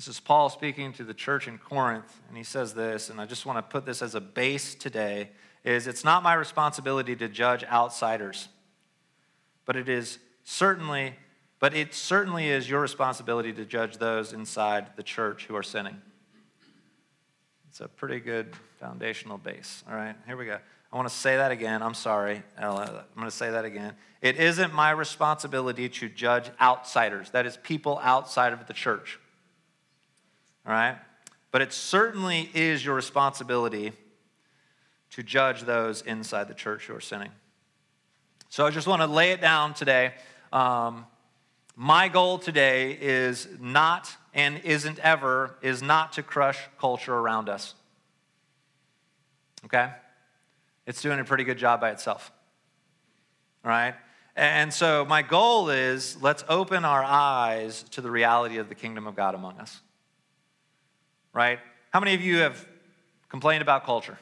This is Paul speaking to the church in Corinth, and he says this, and I just want to put this as a base today is it's not my responsibility to judge outsiders, but it is certainly but it certainly is your responsibility to judge those inside the church who are sinning. It's a pretty good foundational base. All right, here we go. I want to say that again. I'm sorry. Ella. I'm going to say that again. It isn't my responsibility to judge outsiders, that is, people outside of the church. Right? But it certainly is your responsibility to judge those inside the church who are sinning. So I just want to lay it down today. Um, my goal today is not and isn't ever is not to crush culture around us. Okay? It's doing a pretty good job by itself. All right? And so my goal is let's open our eyes to the reality of the kingdom of God among us. Right? How many of you have complained about culture?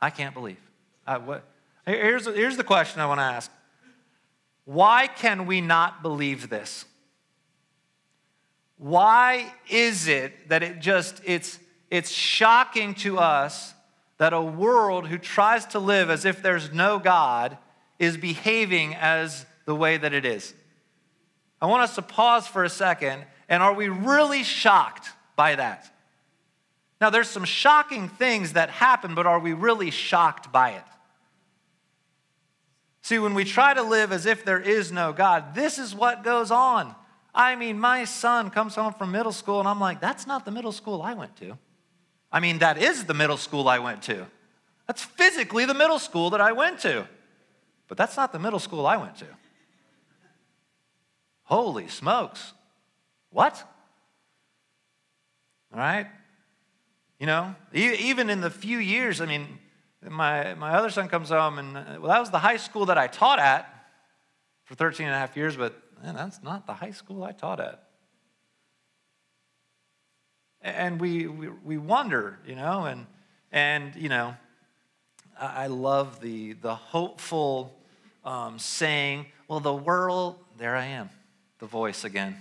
I can't believe. Uh, what? Here's, here's the question I want to ask Why can we not believe this? Why is it that it just, it's, it's shocking to us that a world who tries to live as if there's no God is behaving as the way that it is? I want us to pause for a second, and are we really shocked by that? Now, there's some shocking things that happen, but are we really shocked by it? See, when we try to live as if there is no God, this is what goes on. I mean, my son comes home from middle school, and I'm like, that's not the middle school I went to. I mean, that is the middle school I went to. That's physically the middle school that I went to. But that's not the middle school I went to. Holy smokes. What? All right? You know, even in the few years, I mean, my, my other son comes home, and uh, well, that was the high school that I taught at for 13 and a half years, but man, that's not the high school I taught at. And we, we, we wonder, you know, and, and you know, I love the, the hopeful um, saying, well, the world, there I am, the voice again.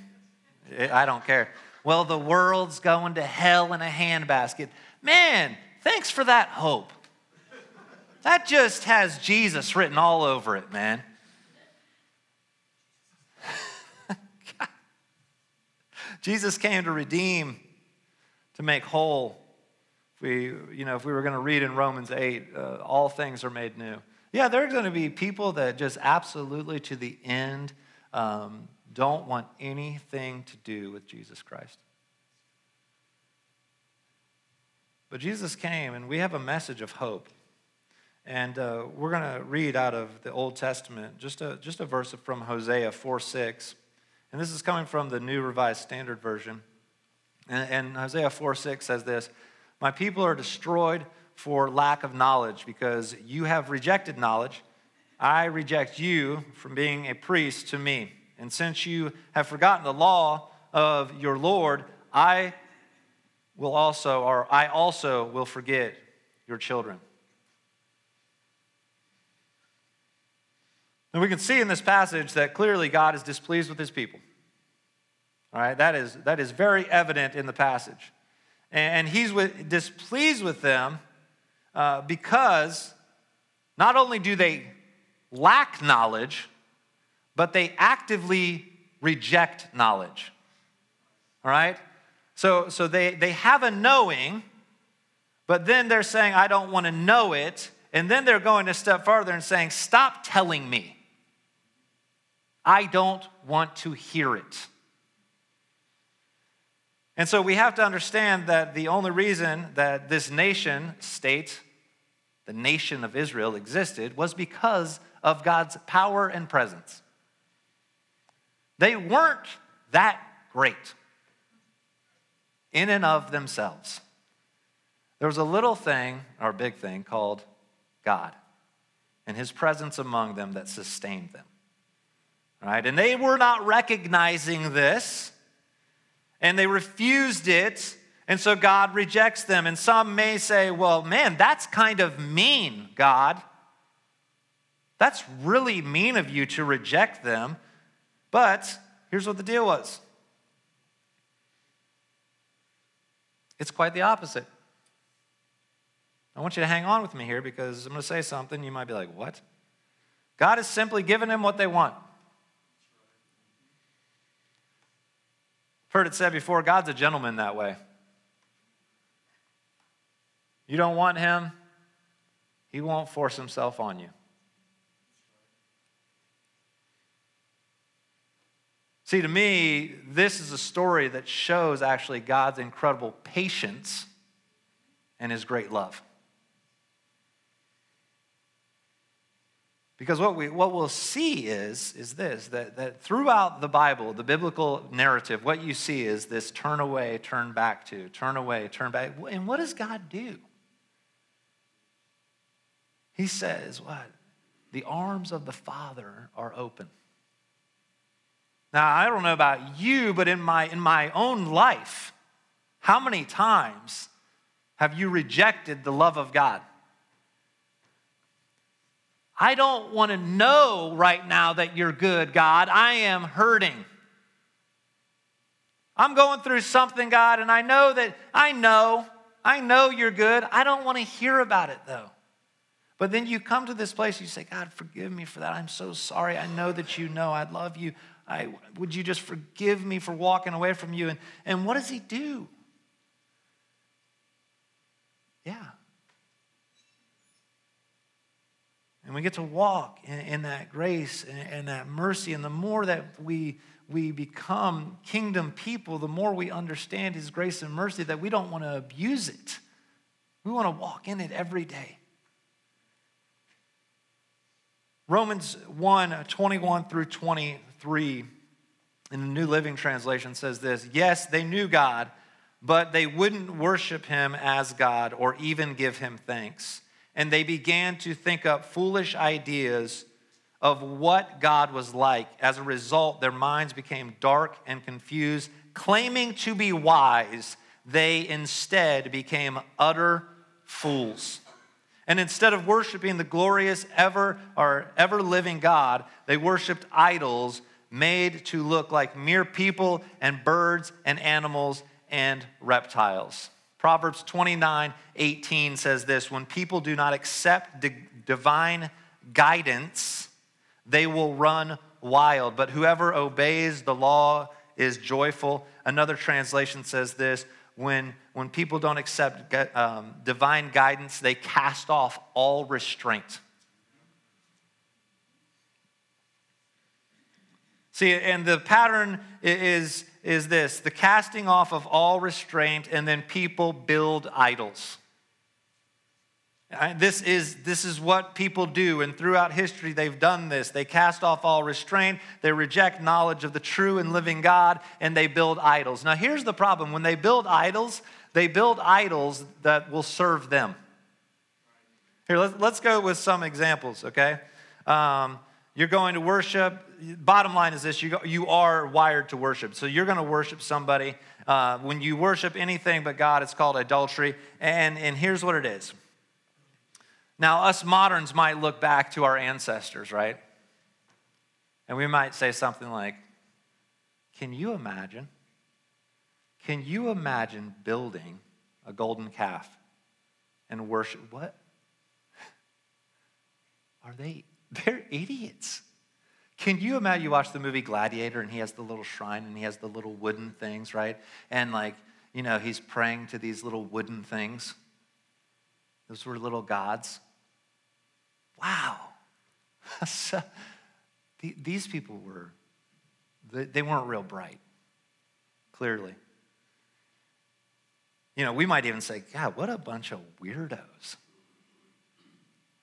I don't care. Well, the world's going to hell in a handbasket. Man, thanks for that hope. That just has Jesus written all over it, man. Jesus came to redeem, to make whole. If we, you know, if we were going to read in Romans 8, uh, all things are made new. Yeah, there are going to be people that just absolutely to the end um, don't want anything to do with Jesus Christ. But Jesus came, and we have a message of hope. And uh, we're going to read out of the Old Testament just a, just a verse from Hosea 4 6. And this is coming from the New Revised Standard Version. And, and Hosea 4 6 says this My people are destroyed for lack of knowledge because you have rejected knowledge. I reject you from being a priest to me. And since you have forgotten the law of your Lord, I will also, or I also will forget your children. And we can see in this passage that clearly God is displeased with his people. All right, that is, that is very evident in the passage. And he's with, displeased with them uh, because not only do they lack knowledge, but they actively reject knowledge. All right? So, so they, they have a knowing, but then they're saying, I don't want to know it. And then they're going a step farther and saying, Stop telling me. I don't want to hear it. And so we have to understand that the only reason that this nation state, the nation of Israel, existed was because of God's power and presence. They weren't that great in and of themselves. There was a little thing, or big thing, called God and his presence among them that sustained them. Right? And they were not recognizing this, and they refused it, and so God rejects them. And some may say, well, man, that's kind of mean, God. That's really mean of you to reject them. But here's what the deal was It's quite the opposite. I want you to hang on with me here because I'm going to say something. You might be like, what? God has simply given them what they want. Heard it said before God's a gentleman that way. You don't want him, he won't force himself on you. See, to me, this is a story that shows actually God's incredible patience and his great love. Because what, we, what we'll see is, is this that, that throughout the Bible, the biblical narrative, what you see is this turn away, turn back to, turn away, turn back. And what does God do? He says, What? The arms of the Father are open. Now, I don't know about you, but in my, in my own life, how many times have you rejected the love of God? I don't want to know right now that you're good, God. I am hurting. I'm going through something, God, and I know that I know, I know you're good. I don't want to hear about it though. But then you come to this place, you say, God, forgive me for that. I'm so sorry. I know that you know I love you. I, would you just forgive me for walking away from you? And, and what does he do? Yeah, And we get to walk in, in that grace and, and, that mercy. And the more that we, we become kingdom people, the more we understand His grace and mercy that we don't want to abuse it. We want to walk in it every day. Romans 1 uh, 21 through 23 in the New Living Translation says this Yes, they knew God, but they wouldn't worship Him as God or even give Him thanks and they began to think up foolish ideas of what God was like. As a result, their minds became dark and confused. Claiming to be wise, they instead became utter fools. And instead of worshiping the glorious, ever or ever living God, they worshiped idols made to look like mere people and birds and animals and reptiles. Proverbs 29 18 says this When people do not accept divine guidance, they will run wild. But whoever obeys the law is joyful. Another translation says this when, when people don't accept um, divine guidance, they cast off all restraint. See, and the pattern is is this the casting off of all restraint, and then people build idols. This is, this is what people do, and throughout history, they've done this. They cast off all restraint, they reject knowledge of the true and living God, and they build idols. Now, here's the problem when they build idols, they build idols that will serve them. Here, let's, let's go with some examples, okay? Um, you're going to worship. Bottom line is this you, go, you are wired to worship. So you're going to worship somebody. Uh, when you worship anything but God, it's called adultery. And, and here's what it is. Now, us moderns might look back to our ancestors, right? And we might say something like, Can you imagine? Can you imagine building a golden calf and worship? What? Are they they're idiots. Can you imagine you watch the movie Gladiator and he has the little shrine and he has the little wooden things, right? And like, you know, he's praying to these little wooden things. Those were little gods. Wow. so, these people were, they weren't real bright, clearly. You know, we might even say, God, what a bunch of weirdos.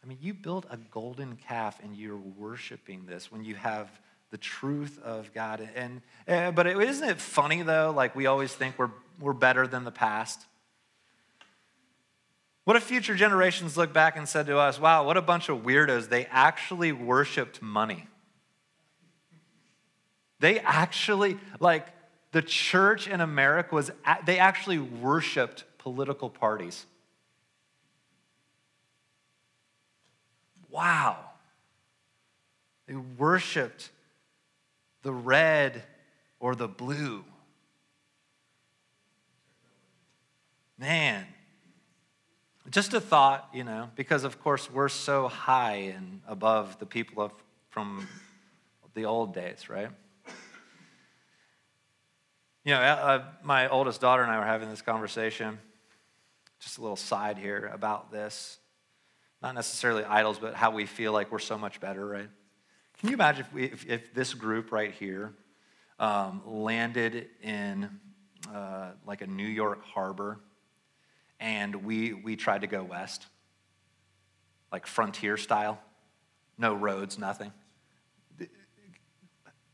I mean, you build a golden calf and you're worshiping this when you have the truth of God. And, and but is isn't it funny though? Like we always think we're we're better than the past. What if future generations look back and said to us, "Wow, what a bunch of weirdos! They actually worshipped money. They actually like." The church in America was, they actually worshiped political parties. Wow. They worshiped the red or the blue. Man, just a thought, you know, because of course we're so high and above the people of, from the old days, right? You know, uh, my oldest daughter and I were having this conversation, just a little side here about this. Not necessarily idols, but how we feel like we're so much better, right? Can you imagine if, we, if, if this group right here um, landed in uh, like a New York harbor and we, we tried to go west, like frontier style, no roads, nothing.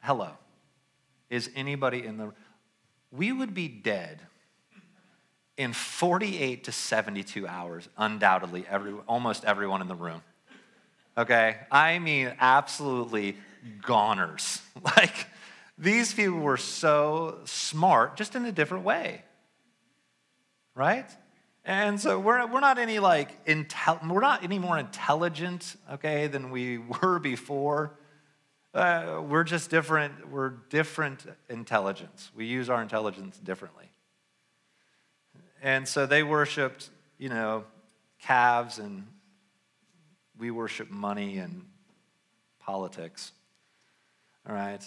Hello. Is anybody in the. We would be dead in 48 to 72 hours, undoubtedly, every, almost everyone in the room. Okay? I mean, absolutely goners. Like, these people were so smart, just in a different way. Right? And so we're, we're not any like intel, we're not any more intelligent, okay, than we were before. Uh, we're just different. We're different intelligence. We use our intelligence differently. And so they worshiped, you know, calves, and we worship money and politics. All right?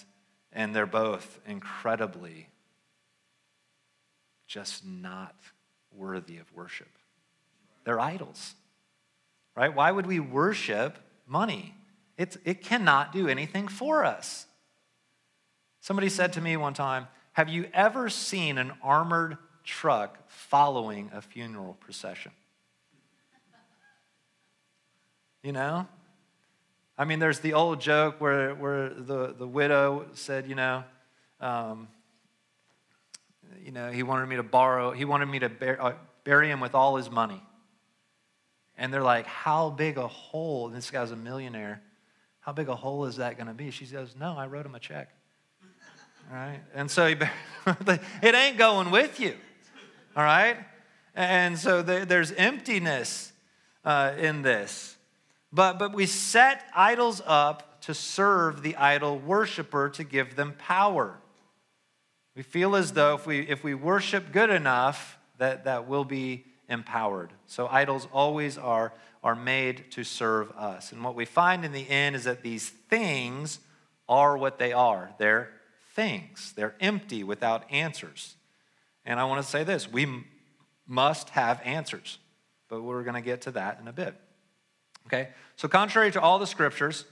And they're both incredibly just not worthy of worship. They're idols, right? Why would we worship money? It's, it cannot do anything for us. Somebody said to me one time, Have you ever seen an armored truck following a funeral procession? You know? I mean, there's the old joke where, where the, the widow said, you know, um, you know, he wanted me to borrow, he wanted me to uh, bury him with all his money. And they're like, How big a hole? And this guy's a millionaire. How big a hole is that going to be? She says, No, I wrote him a check. All right? And so he, it ain't going with you. All right? And so there's emptiness uh, in this. But, but we set idols up to serve the idol worshiper to give them power. We feel as though if we, if we worship good enough, that, that we'll be empowered. So idols always are, are made to serve us. And what we find in the end is that these things are what they are. They're things, they're empty without answers. And I want to say this we m- must have answers, but we're going to get to that in a bit. Okay? So, contrary to all the scriptures,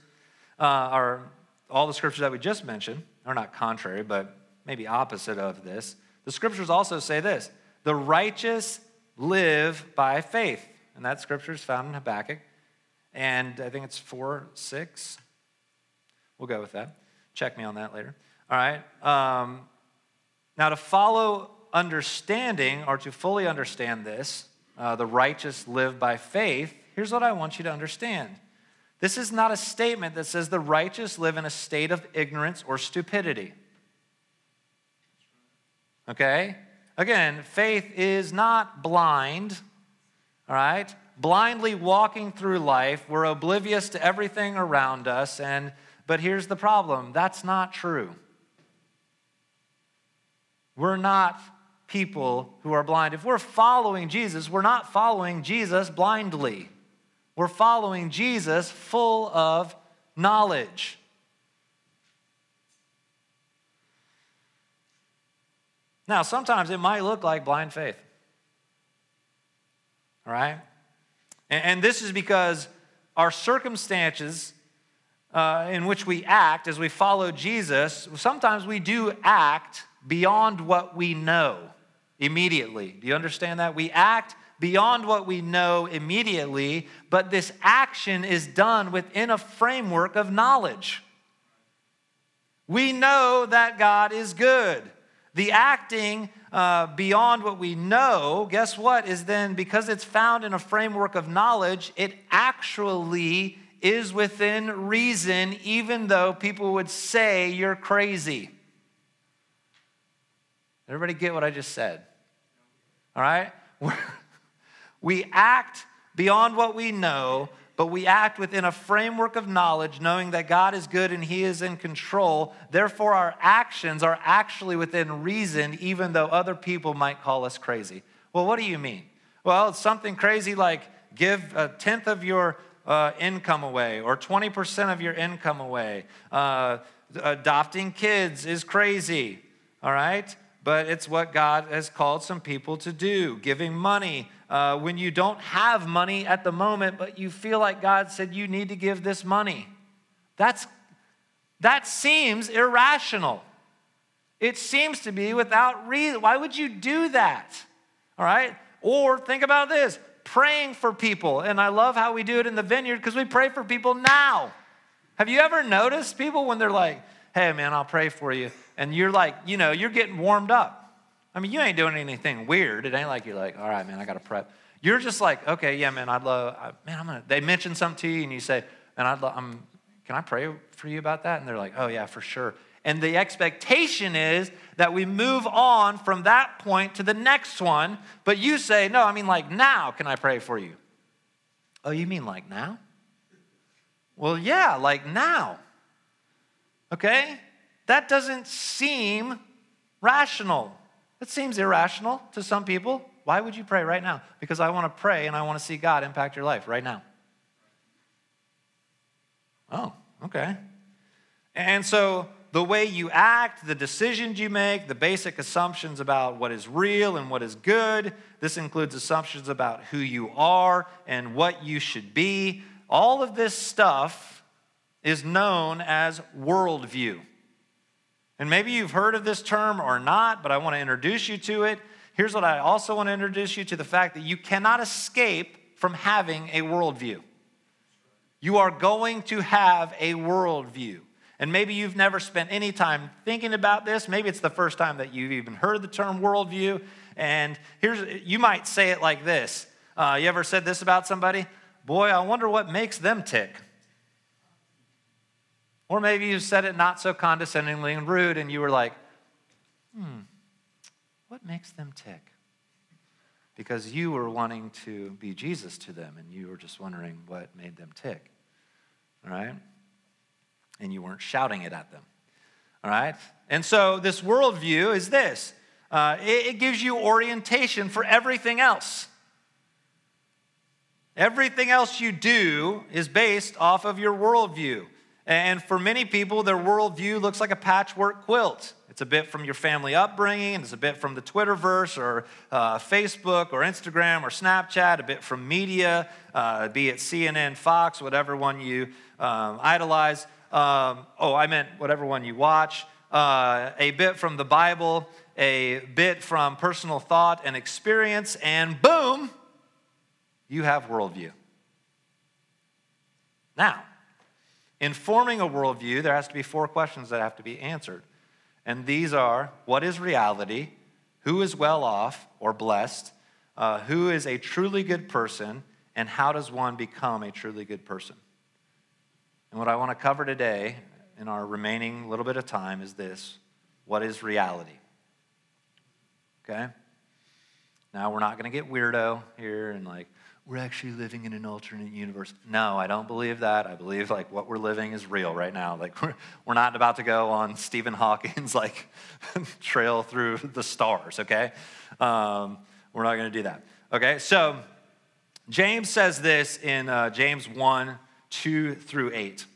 uh, or all the scriptures that we just mentioned, are not contrary, but maybe opposite of this, the scriptures also say this the righteous live by faith. And that scripture is found in Habakkuk. And I think it's 4 6. We'll go with that. Check me on that later. All right. Um, now, to follow understanding or to fully understand this, uh, the righteous live by faith, here's what I want you to understand. This is not a statement that says the righteous live in a state of ignorance or stupidity. Okay? Again, faith is not blind, all right? Blindly walking through life, we're oblivious to everything around us, and but here's the problem that's not true. We're not people who are blind. If we're following Jesus, we're not following Jesus blindly. We're following Jesus full of knowledge. Now, sometimes it might look like blind faith. All right? And, and this is because our circumstances uh, in which we act as we follow Jesus, sometimes we do act beyond what we know immediately. Do you understand that? We act beyond what we know immediately, but this action is done within a framework of knowledge. We know that God is good. The acting uh, beyond what we know, guess what, is then because it's found in a framework of knowledge, it actually is within reason, even though people would say you're crazy. Everybody get what I just said? All right? we act beyond what we know but we act within a framework of knowledge, knowing that God is good and He is in control. Therefore, our actions are actually within reason, even though other people might call us crazy. Well, what do you mean? Well, it's something crazy like give a tenth of your uh, income away or 20% of your income away. Uh, adopting kids is crazy, all right? But it's what God has called some people to do. Giving money uh, when you don't have money at the moment, but you feel like God said you need to give this money. That's, that seems irrational. It seems to be without reason. Why would you do that? All right? Or think about this praying for people. And I love how we do it in the vineyard because we pray for people now. Have you ever noticed people when they're like, hey, man, I'll pray for you? And you're like, you know, you're getting warmed up. I mean, you ain't doing anything weird. It ain't like you're like, all right, man, I got to prep. You're just like, okay, yeah, man, I'd love, I, man, I'm gonna. They mention something to you, and you say, man, I'd love, I'm, can I pray for you about that? And they're like, oh yeah, for sure. And the expectation is that we move on from that point to the next one. But you say, no, I mean, like now, can I pray for you? Oh, you mean like now? Well, yeah, like now. Okay? That doesn't seem rational. It seems irrational to some people. Why would you pray right now? Because I want to pray and I want to see God impact your life right now. Oh, okay. And so the way you act, the decisions you make, the basic assumptions about what is real and what is good. This includes assumptions about who you are and what you should be. All of this stuff is known as worldview. And maybe you've heard of this term or not, but I want to introduce you to it. Here's what I also want to introduce you to the fact that you cannot escape from having a worldview. You are going to have a worldview. And maybe you've never spent any time thinking about this. Maybe it's the first time that you've even heard the term worldview. And here's, you might say it like this. Uh, you ever said this about somebody? Boy, I wonder what makes them tick. Or maybe you said it not so condescendingly and rude, and you were like, hmm, what makes them tick? Because you were wanting to be Jesus to them, and you were just wondering what made them tick. All right? and you weren't shouting it at them. All right? And so this worldview is this uh, it, it gives you orientation for everything else. Everything else you do is based off of your worldview. And for many people, their worldview looks like a patchwork quilt. It's a bit from your family upbringing, it's a bit from the Twitterverse or uh, Facebook or Instagram or Snapchat, a bit from media, uh, be it CNN, Fox, whatever one you um, idolize. Um, oh, I meant whatever one you watch. Uh, a bit from the Bible, a bit from personal thought and experience, and boom, you have worldview. Now, in forming a worldview, there has to be four questions that have to be answered. And these are what is reality? Who is well off or blessed? Uh, who is a truly good person? And how does one become a truly good person? And what I want to cover today in our remaining little bit of time is this what is reality? Okay? Now, we're not going to get weirdo here and like, we're actually living in an alternate universe. No, I don't believe that. I believe like what we're living is real right now. Like we're, we're not about to go on Stephen Hawking's like trail through the stars, okay? Um, we're not going to do that. Okay, so James says this in uh, James 1 2 through 8.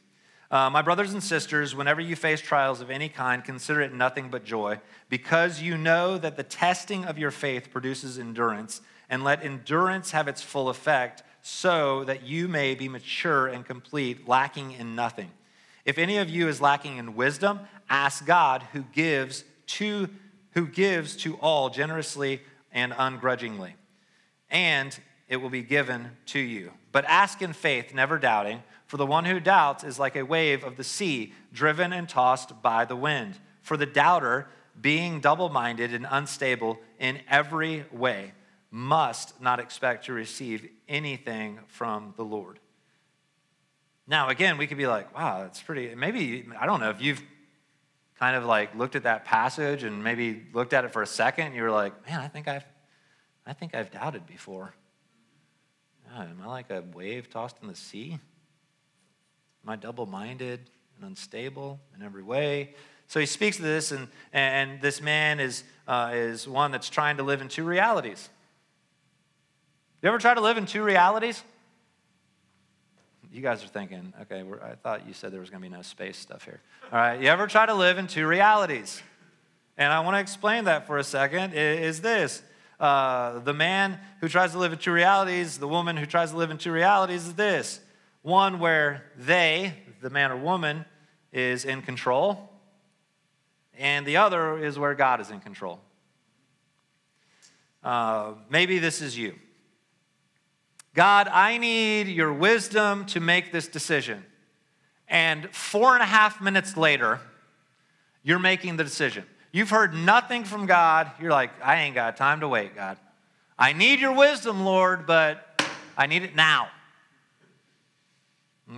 Uh, my brothers and sisters, whenever you face trials of any kind, consider it nothing but joy, because you know that the testing of your faith produces endurance, and let endurance have its full effect, so that you may be mature and complete, lacking in nothing. If any of you is lacking in wisdom, ask God who gives to who gives to all generously and ungrudgingly, and it will be given to you. But ask in faith, never doubting, for the one who doubts is like a wave of the sea, driven and tossed by the wind. For the doubter, being double minded and unstable in every way, must not expect to receive anything from the Lord. Now, again, we could be like, wow, that's pretty, maybe, I don't know if you've kind of like looked at that passage and maybe looked at it for a second, and you were like, man, I think I've, I think I've doubted before. God, am I like a wave tossed in the sea? Am I double minded and unstable in every way? So he speaks to this, and, and this man is, uh, is one that's trying to live in two realities. You ever try to live in two realities? You guys are thinking, okay, I thought you said there was going to be no space stuff here. All right, you ever try to live in two realities? And I want to explain that for a second. Is this uh, the man who tries to live in two realities, the woman who tries to live in two realities is this one where they, the man or woman, is in control, and the other is where God is in control. Uh, maybe this is you. God, I need your wisdom to make this decision. And four and a half minutes later, you're making the decision. You've heard nothing from God. You're like, I ain't got time to wait, God. I need your wisdom, Lord, but I need it now.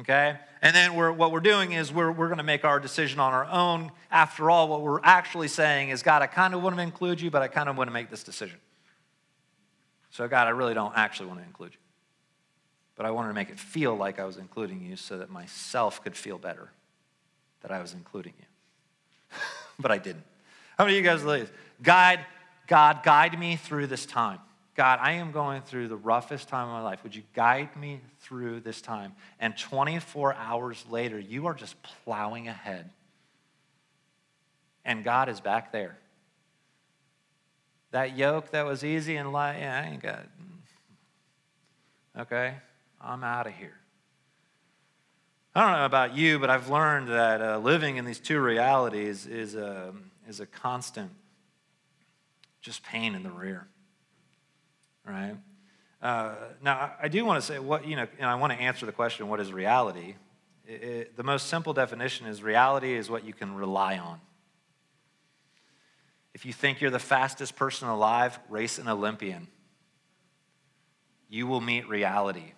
Okay? And then we're, what we're doing is we're, we're going to make our decision on our own. After all, what we're actually saying is, God, I kind of want to include you, but I kind of want to make this decision. So, God, I really don't actually want to include you. But I wanted to make it feel like I was including you so that myself could feel better that I was including you. but I didn't. How many of you guys believe? this? Guide, God, guide me through this time. God, I am going through the roughest time of my life. Would you guide me through this time? And 24 hours later, you are just plowing ahead. And God is back there. That yoke that was easy and light, yeah, I ain't got. Mm, okay, I'm out of here. I don't know about you, but I've learned that uh, living in these two realities is a, is a constant, just pain in the rear right? Uh, now, I do want to say what, you know, and I want to answer the question what is reality? It, it, the most simple definition is reality is what you can rely on. If you think you're the fastest person alive, race an Olympian. You will meet reality.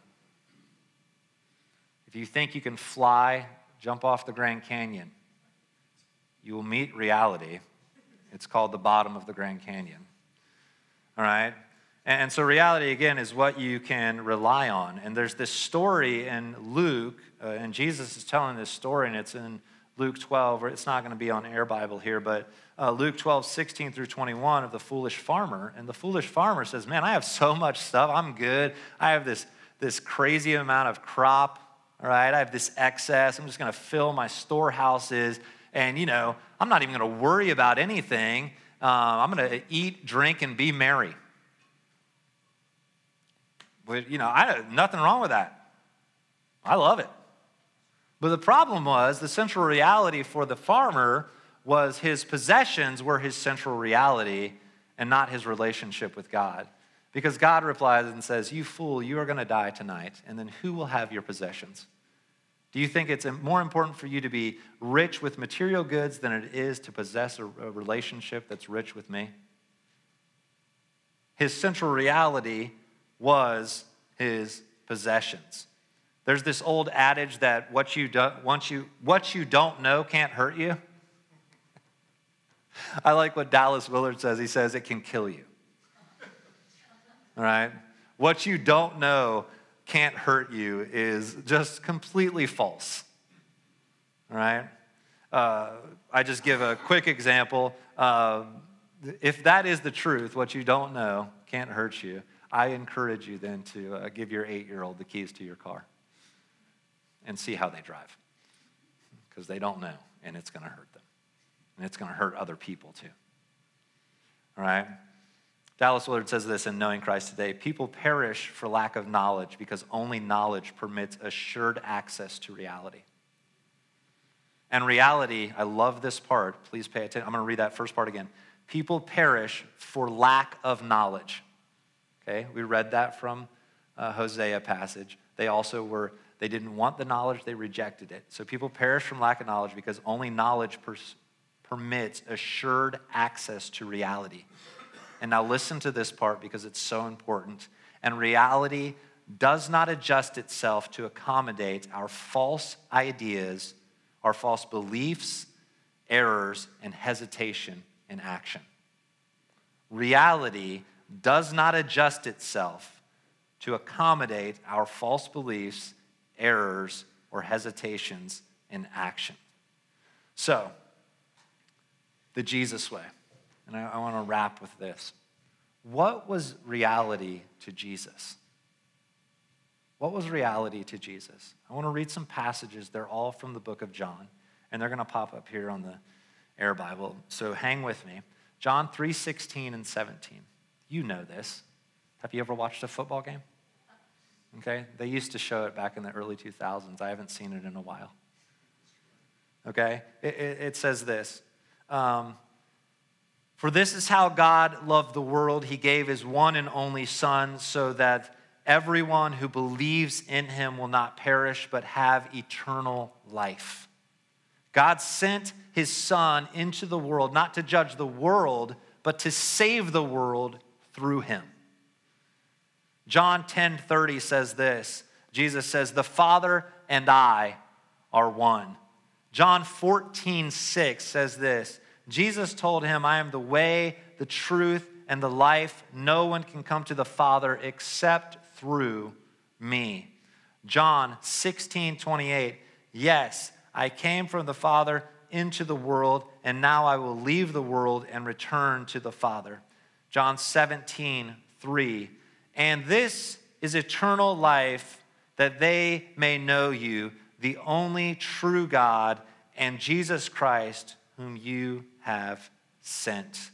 If you think you can fly, jump off the Grand Canyon. You will meet reality. It's called the bottom of the Grand Canyon. All right? And so, reality, again, is what you can rely on. And there's this story in Luke, uh, and Jesus is telling this story, and it's in Luke 12, or it's not going to be on Air Bible here, but uh, Luke 12, 16 through 21 of the foolish farmer. And the foolish farmer says, Man, I have so much stuff. I'm good. I have this, this crazy amount of crop, all right? I have this excess. I'm just going to fill my storehouses. And, you know, I'm not even going to worry about anything. Uh, I'm going to eat, drink, and be merry. But, you know, I, nothing wrong with that. I love it. But the problem was the central reality for the farmer was his possessions were his central reality and not his relationship with God. Because God replies and says, You fool, you are going to die tonight, and then who will have your possessions? Do you think it's more important for you to be rich with material goods than it is to possess a relationship that's rich with me? His central reality was his possessions. There's this old adage that what you, do, once you, what you don't know can't hurt you. I like what Dallas Willard says. He says it can kill you. All right? What you don't know can't hurt you is just completely false. All right? Uh, I just give a quick example. Uh, if that is the truth, what you don't know can't hurt you. I encourage you then to uh, give your eight year old the keys to your car and see how they drive because they don't know and it's going to hurt them. And it's going to hurt other people too. All right? Dallas Willard says this in Knowing Christ Today People perish for lack of knowledge because only knowledge permits assured access to reality. And reality, I love this part. Please pay attention. I'm going to read that first part again. People perish for lack of knowledge. Okay, we read that from uh, Hosea passage. They also were, they didn't want the knowledge, they rejected it. So people perish from lack of knowledge because only knowledge pers- permits assured access to reality. And now listen to this part because it's so important. And reality does not adjust itself to accommodate our false ideas, our false beliefs, errors, and hesitation in action. Reality does not adjust itself to accommodate our false beliefs, errors, or hesitations in action. So, the Jesus way. And I, I want to wrap with this. What was reality to Jesus? What was reality to Jesus? I want to read some passages. They're all from the book of John, and they're going to pop up here on the Air Bible. So hang with me. John 3 16 and 17. You know this. Have you ever watched a football game? Okay, they used to show it back in the early 2000s. I haven't seen it in a while. Okay, it, it, it says this um, For this is how God loved the world. He gave his one and only Son so that everyone who believes in him will not perish but have eternal life. God sent his Son into the world not to judge the world, but to save the world through him. John 10 30 says this Jesus says, The Father and I are one. John 14 6 says this Jesus told him, I am the way, the truth, and the life. No one can come to the Father except through me. John 16 28, Yes, I came from the Father into the world, and now I will leave the world and return to the Father. John 17 3, and this is eternal life, that they may know you, the only true God, and Jesus Christ, whom you have sent.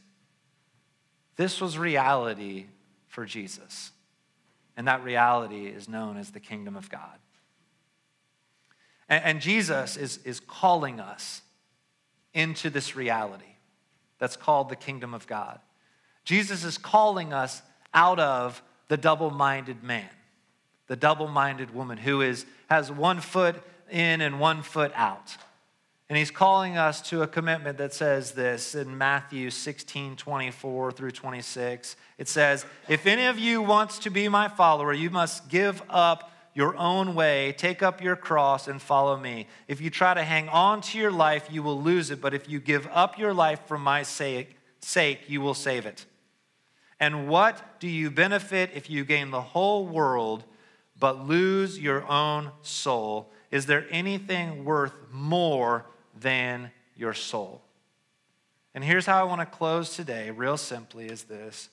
This was reality for Jesus. And that reality is known as the kingdom of God. And, and Jesus is, is calling us into this reality that's called the kingdom of God. Jesus is calling us out of the double minded man, the double minded woman who is, has one foot in and one foot out. And he's calling us to a commitment that says this in Matthew 16, 24 through 26. It says, If any of you wants to be my follower, you must give up your own way, take up your cross, and follow me. If you try to hang on to your life, you will lose it. But if you give up your life for my sake, sake you will save it. And what do you benefit if you gain the whole world but lose your own soul? Is there anything worth more than your soul? And here's how I want to close today, real simply, is this.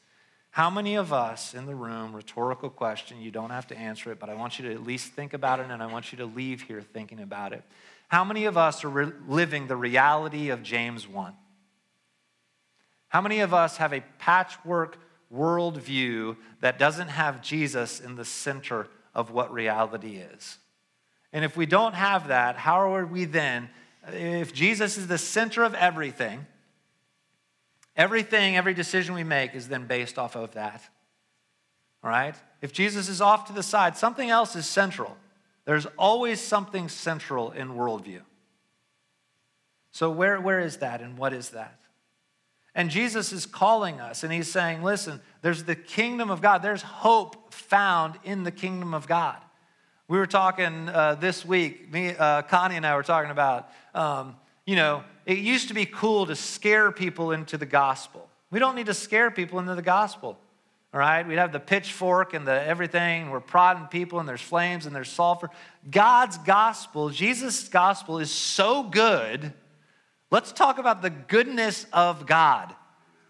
How many of us in the room, rhetorical question, you don't have to answer it, but I want you to at least think about it and I want you to leave here thinking about it. How many of us are re- living the reality of James 1? How many of us have a patchwork worldview that doesn't have Jesus in the center of what reality is. And if we don't have that, how are we then? If Jesus is the center of everything, everything, every decision we make is then based off of that. All right? If Jesus is off to the side, something else is central. There's always something central in worldview. So, where, where is that and what is that? And Jesus is calling us and he's saying, listen, there's the kingdom of God. There's hope found in the kingdom of God. We were talking uh, this week, me, uh, Connie and I were talking about, um, you know, it used to be cool to scare people into the gospel. We don't need to scare people into the gospel. All right, we'd have the pitchfork and the everything, we're prodding people, and there's flames and there's sulfur. God's gospel, Jesus' gospel, is so good Let's talk about the goodness of God.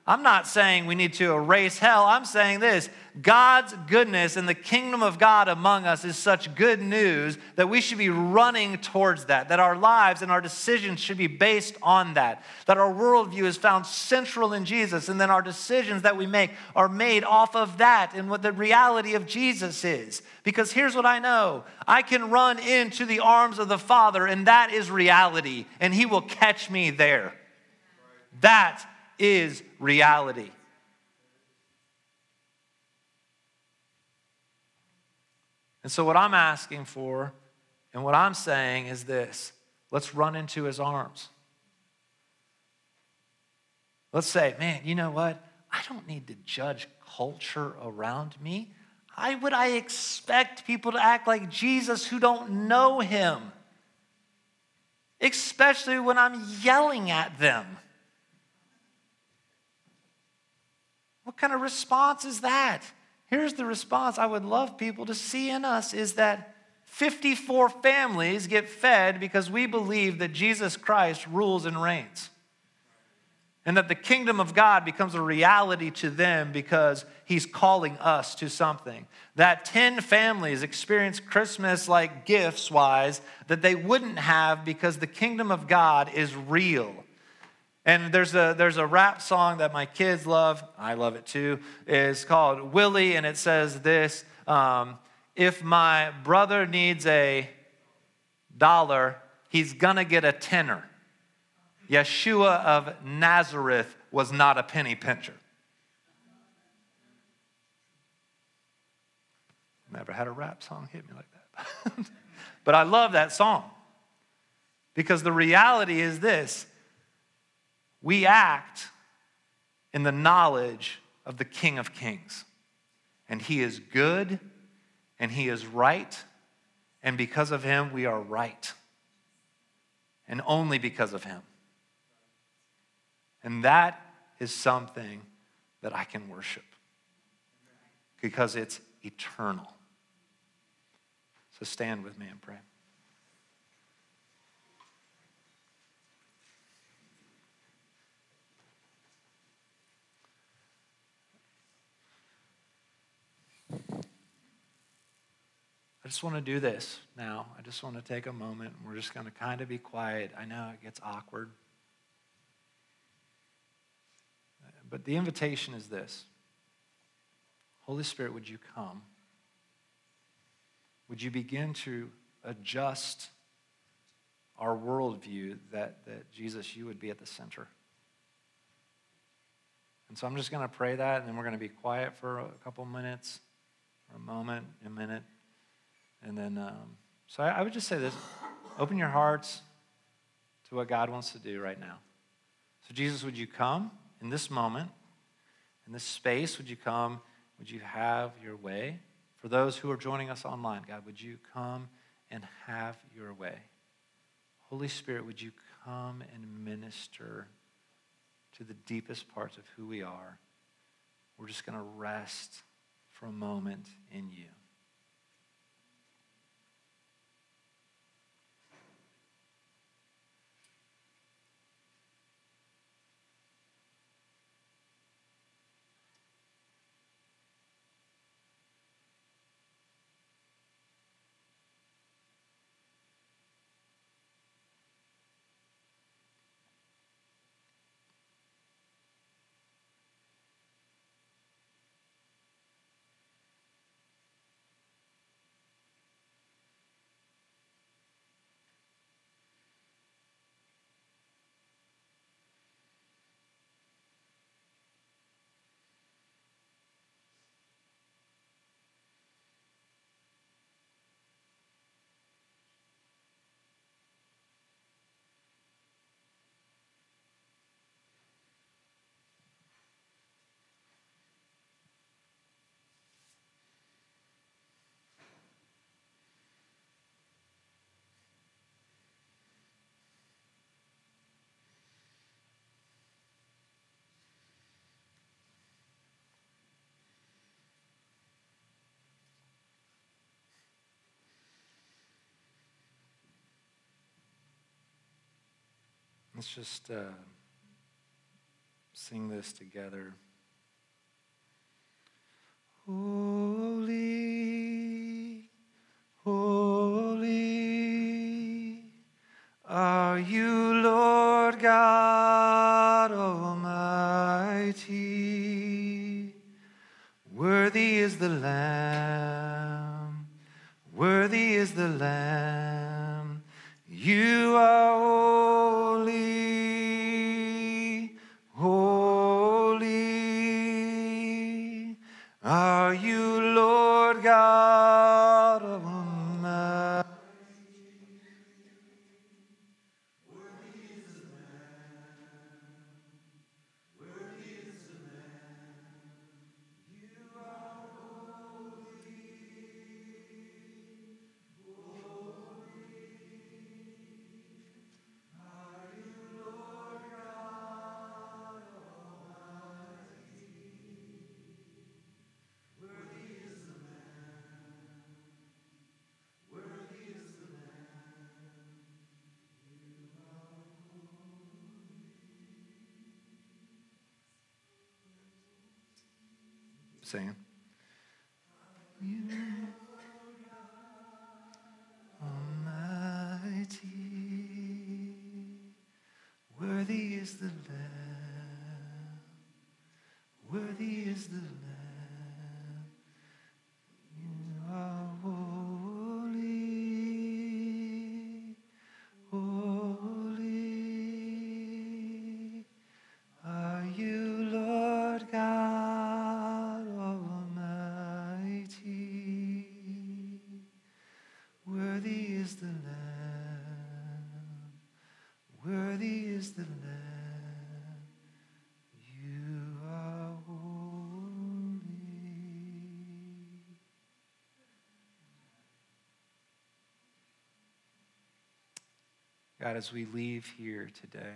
I'm not saying we need to erase hell. I'm saying this God's goodness and the kingdom of God among us is such good news that we should be running towards that, that our lives and our decisions should be based on that, that our worldview is found central in Jesus, and then our decisions that we make are made off of that and what the reality of Jesus is. Because here's what I know I can run into the arms of the Father, and that is reality, and He will catch me there. That is reality. And so, what I'm asking for and what I'm saying is this let's run into his arms. Let's say, man, you know what? I don't need to judge culture around me. Why would I expect people to act like Jesus who don't know him? Especially when I'm yelling at them. What kind of response is that? Here's the response I would love people to see in us is that 54 families get fed because we believe that Jesus Christ rules and reigns. and that the kingdom of God becomes a reality to them because he's calling us to something. That 10 families experience Christmas like gifts wise that they wouldn't have because the kingdom of God is real. And there's a, there's a rap song that my kids love, I love it too, is called Willie, and it says this um, If my brother needs a dollar, he's gonna get a tenner. Yeshua of Nazareth was not a penny pincher. Never had a rap song hit me like that. but I love that song because the reality is this we act in the knowledge of the King of Kings, and He is good and He is right, and because of Him, we are right, and only because of Him. And that is something that I can worship because it's eternal. So stand with me and pray. I just want to do this now. I just want to take a moment. We're just going to kind of be quiet. I know it gets awkward. But the invitation is this Holy Spirit, would you come? Would you begin to adjust our worldview that, that Jesus, you would be at the center? And so I'm just going to pray that, and then we're going to be quiet for a couple minutes, a moment, a minute. And then, um, so I, I would just say this open your hearts to what God wants to do right now. So, Jesus, would you come? in this moment, in this space, would you come? Would you have your way? For those who are joining us online, God, would you come and have your way? Holy Spirit, would you come and minister to the deepest parts of who we are? We're just going to rest for a moment in you. Let's just uh, sing this together. Holy, holy are you, Lord God Almighty. Worthy is the Lamb, singing. Almighty, worthy is the Lamb, worthy is the Lamb. God, as we leave here today,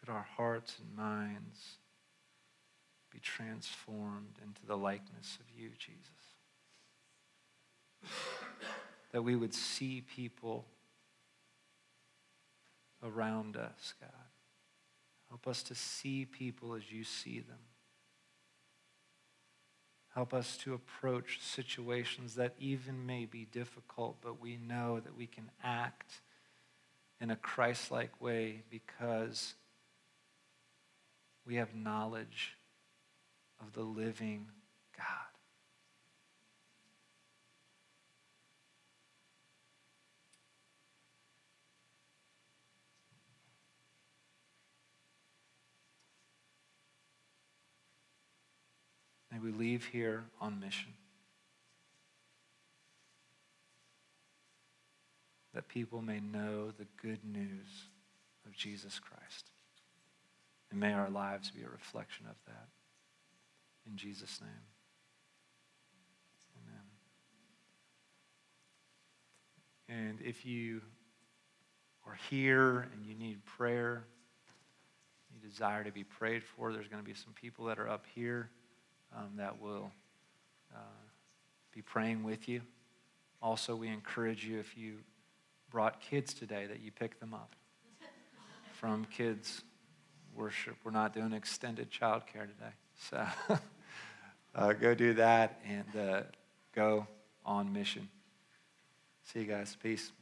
could our hearts and minds be transformed into the likeness of you, Jesus? That we would see people around us, God. Help us to see people as you see them. Help us to approach situations that even may be difficult, but we know that we can act in a Christ like way because we have knowledge of the living God. May we leave here on mission. That people may know the good news of Jesus Christ. And may our lives be a reflection of that. In Jesus' name. Amen. And if you are here and you need prayer, you desire to be prayed for, there's going to be some people that are up here um, that will uh, be praying with you. Also, we encourage you if you brought kids today that you pick them up from kids worship. We're not doing extended childcare today. So uh, go do that and uh, go on mission. See you guys. Peace.